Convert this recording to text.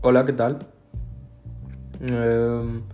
Hola, ¿qué tal? Em,